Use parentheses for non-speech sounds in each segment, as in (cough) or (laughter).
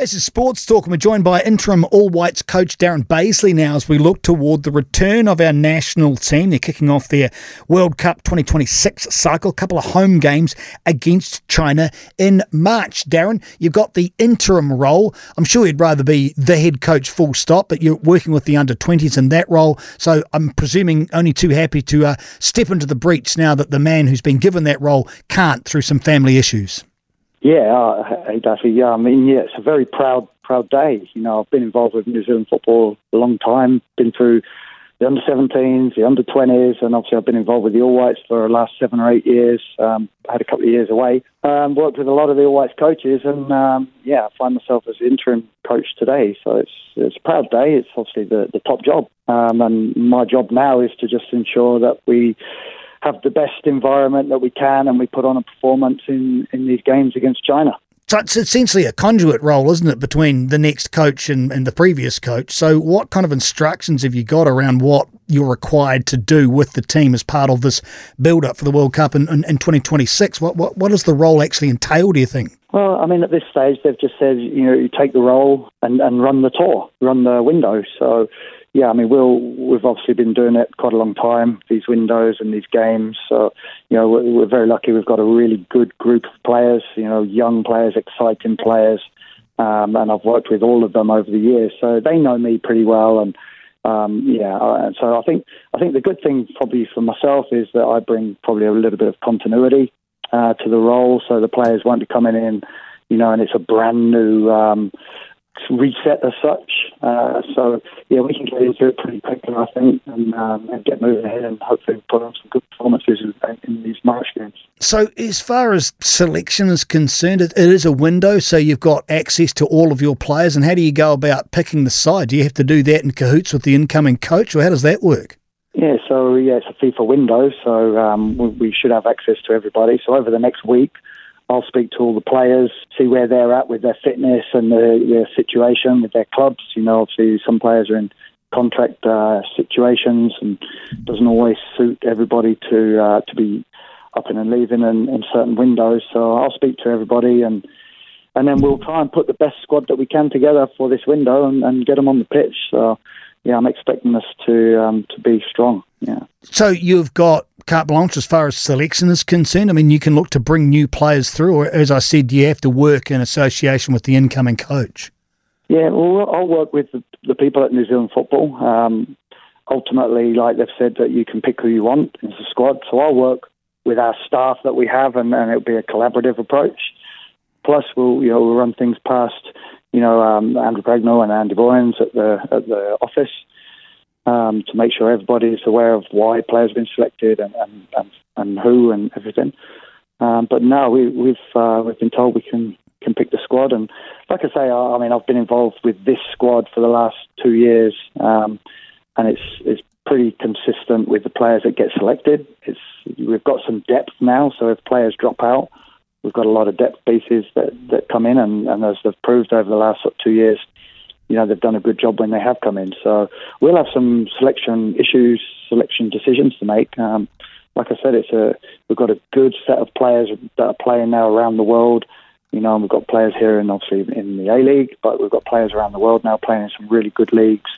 This is Sports Talk, and we're joined by interim All Whites coach Darren Bazeley now as we look toward the return of our national team. They're kicking off their World Cup 2026 cycle, a couple of home games against China in March. Darren, you've got the interim role. I'm sure you'd rather be the head coach full stop, but you're working with the under 20s in that role. So I'm presuming only too happy to uh, step into the breach now that the man who's been given that role can't through some family issues. Yeah, hey Duffy. Yeah, I mean, yeah, it's a very proud, proud day. You know, I've been involved with New Zealand football a long time. Been through the under 17s, the under 20s, and obviously I've been involved with the All Whites for the last seven or eight years. Um, had a couple of years away. Um, worked with a lot of the All Whites coaches, and um, yeah, I find myself as interim coach today. So it's it's a proud day. It's obviously the the top job, um, and my job now is to just ensure that we have the best environment that we can and we put on a performance in, in these games against China. So it's essentially a conduit role, isn't it, between the next coach and, and the previous coach? So, what kind of instructions have you got around what you're required to do with the team as part of this build up for the World Cup in, in, in 2026? What, what, what does the role actually entail, do you think? Well, I mean, at this stage, they've just said, you know, you take the role and, and run the tour, run the window. So, yeah, I mean, we'll, we've obviously been doing it quite a long time, these windows and these games. So, you know, we're, we're very lucky. We've got a really good group of players, you know, young players, exciting players. Um, and I've worked with all of them over the years. So they know me pretty well. And, um, yeah, uh, so I think I think the good thing probably for myself is that I bring probably a little bit of continuity uh, to the role, so the players won't be coming in, you know, and it's a brand new um, reset as such. Uh, so yeah, we can get into it pretty quickly, I think, and, um, and get moving ahead and hopefully put on some good performances in, in these March games. So as far as selection is concerned, it, it is a window, so you've got access to all of your players. And how do you go about picking the side? Do you have to do that in cahoots with the incoming coach, or how does that work? Yeah, so yeah, it's a FIFA window, so um, we, we should have access to everybody. So over the next week, I'll speak to all the players, see where they're at with their fitness and their, their situation with their clubs. You know, obviously some players are in contract uh, situations and doesn't always suit everybody to uh, to be up and leaving in, in certain windows. So I'll speak to everybody and and then we'll try and put the best squad that we can together for this window and, and get them on the pitch. So yeah, I'm expecting this to um, to be strong. Yeah. So you've got carte blanche as far as selection is concerned? I mean, you can look to bring new players through, or as I said, you have to work in association with the incoming coach? Yeah, well, I'll work with the, the people at New Zealand Football. Um, ultimately, like they've said, that you can pick who you want as a squad. So I'll work with our staff that we have, and, and it'll be a collaborative approach. Plus, we'll you know we'll run things past you know um, Andrew Pragnell and Andy Boyens at the at the office um, to make sure everybody is aware of why players have been selected and, and, and, and who and everything. Um, but now we, we've uh, we've been told we can can pick the squad, and like I say, I, I mean I've been involved with this squad for the last two years, um, and it's it's pretty consistent with the players that get selected. It's we've got some depth now, so if players drop out, we've got a lot of depth pieces that, that come in, and, and as they've proved over the last two years, you know, they've done a good job when they have come in. So we'll have some selection issues, selection decisions to make. Um, like I said, it's a we've got a good set of players that are playing now around the world. You know, and we've got players here and obviously in the A League, but we've got players around the world now playing in some really good leagues,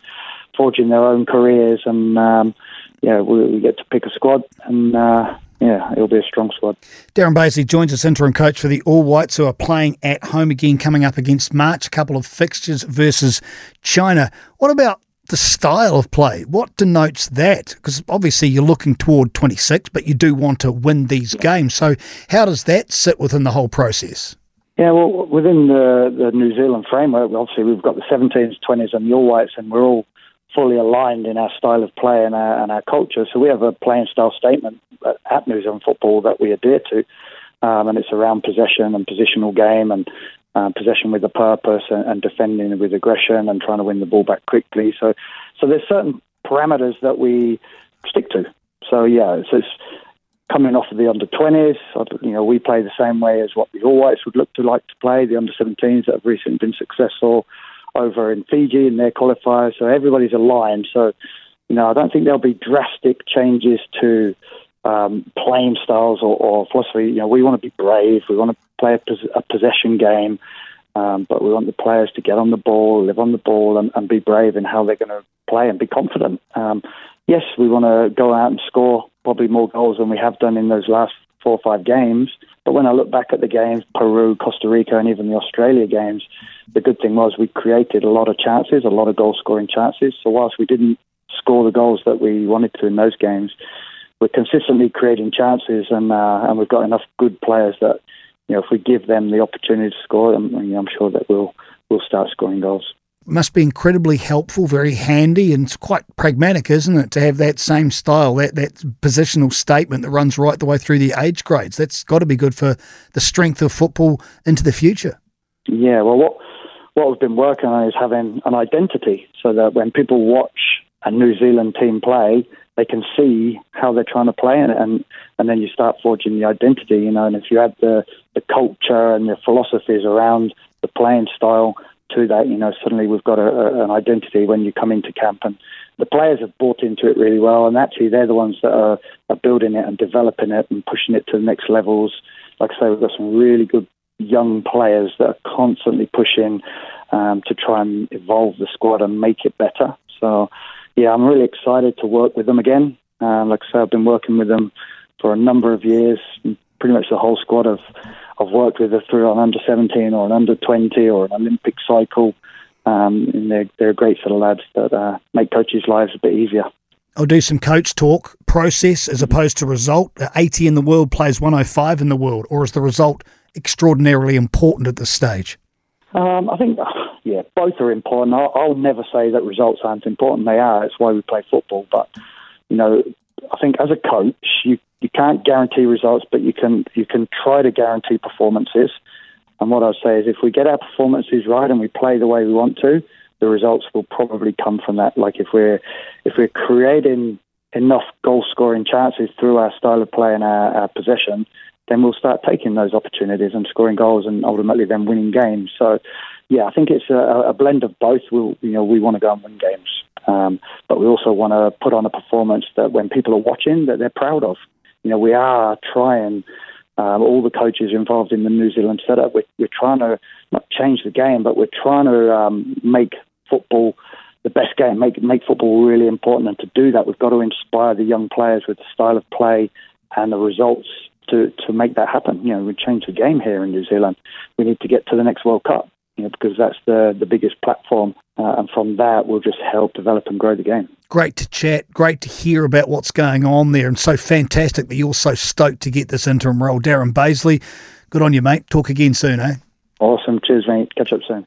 forging their own careers, and um, yeah, we, we, get to pick a squad and uh, yeah, it'll be a strong squad. Darren Bazeley joins us, interim coach for the All Whites, who are playing at home again, coming up against March. A couple of fixtures versus China. What about the style of play? What denotes that? Because obviously you're looking toward 26, but you do want to win these games. So how does that sit within the whole process? Yeah, well, within the, the New Zealand framework, obviously we've got the 17s, 20s, and the All Whites, and we're all fully aligned in our style of play and our, and our culture. So we have a playing style statement at New Zealand football that we adhere to, um, and it's around possession and positional game and uh, possession with a purpose and, and, defending with aggression and trying to win the ball back quickly. So, so there's certain parameters that we stick to. So yeah, it's, it's coming off of the under 20s. You know, we play the same way as what the All Whites would look to like to play. The under 17s that have recently been successful over in Fiji in their qualifiers. So everybody's aligned. So, you know, I don't think there'll be drastic changes to um, playing styles or, or, philosophy. You know, we want to be brave. We want to play a, pos- a possession game. Um, but we want the players to get on the ball, live on the ball, and, and be brave in how they're going to play and be confident. Um, yes, we want to go out and score probably more goals than we have done in those last four or five games. But when I look back at the games, Peru, Costa Rica, and even the Australia games, the good thing was we created a lot of chances, a lot of goal scoring chances. So whilst we didn't score the goals that we wanted to in those games, we're consistently creating chances, and uh, and we've got enough good players that you know if we give them the opportunity to score, I'm, I'm sure that we'll we'll start scoring goals must be incredibly helpful, very handy, and it's quite pragmatic, isn't it, to have that same style, that, that positional statement that runs right the way through the age grades. That's got to be good for the strength of football into the future. Yeah, well, what what we've been working on is having an identity, so that when people watch a New Zealand team play, they can see how they're trying to play, and and, and then you start forging the identity, you know. And if you add the the culture and the philosophies around the playing style to that. You know, suddenly we've got a, a, an identity when you come into camp, and the players have bought into it really well. And actually, they're the ones that are, are building it and developing it and pushing it to the next levels. Like I say, we've got some really good young players that are constantly pushing um, to try and evolve the squad and make it better. So, yeah, I'm really excited to work with them again. Uh, like I say, I've been working with them for a number of years. Pretty much the whole squad of I've worked with her through an under 17 or an under 20 or an Olympic cycle. Um, and they're, they're a great set of lads that uh, make coaches' lives a bit easier. I'll do some coach talk, process as opposed to result. 80 in the world plays 105 in the world, or is the result extraordinarily important at this stage? Um, I think, (sighs) yeah, both are important. I'll, I'll, never say that results aren't important. They are. It's why we play football. But, you know, I think as a coach, you you can't guarantee results, but you can you can try to guarantee performances. And what I'd say is, if we get our performances right and we play the way we want to, the results will probably come from that. Like if we're if we're creating enough goal scoring chances through our style of play and our, our possession, then we'll start taking those opportunities and scoring goals and ultimately then winning games. So, yeah, I think it's a, a blend of both. We'll, you know, we want to go and win games, um, but we also want to put on a performance that when people are watching, that they're proud of you know, we are trying. Um, all the coaches involved in the New Zealand setup, we're, we're trying to not change the game, but we're trying to um, make football the best game, make make football really important. And to do that, we've got to inspire the young players with the style of play and the results to to make that happen. You know, we change the game here in New Zealand. We need to get to the next World Cup, you know, because that's the the biggest platform, uh, and from that we'll just help develop and grow the game. Great to chat. Great to hear about what's going on there. And so fantastic that you're so stoked to get this interim role. Darren Bazeley, good on you, mate. Talk again soon, eh? Awesome. Cheers, mate. Catch up soon.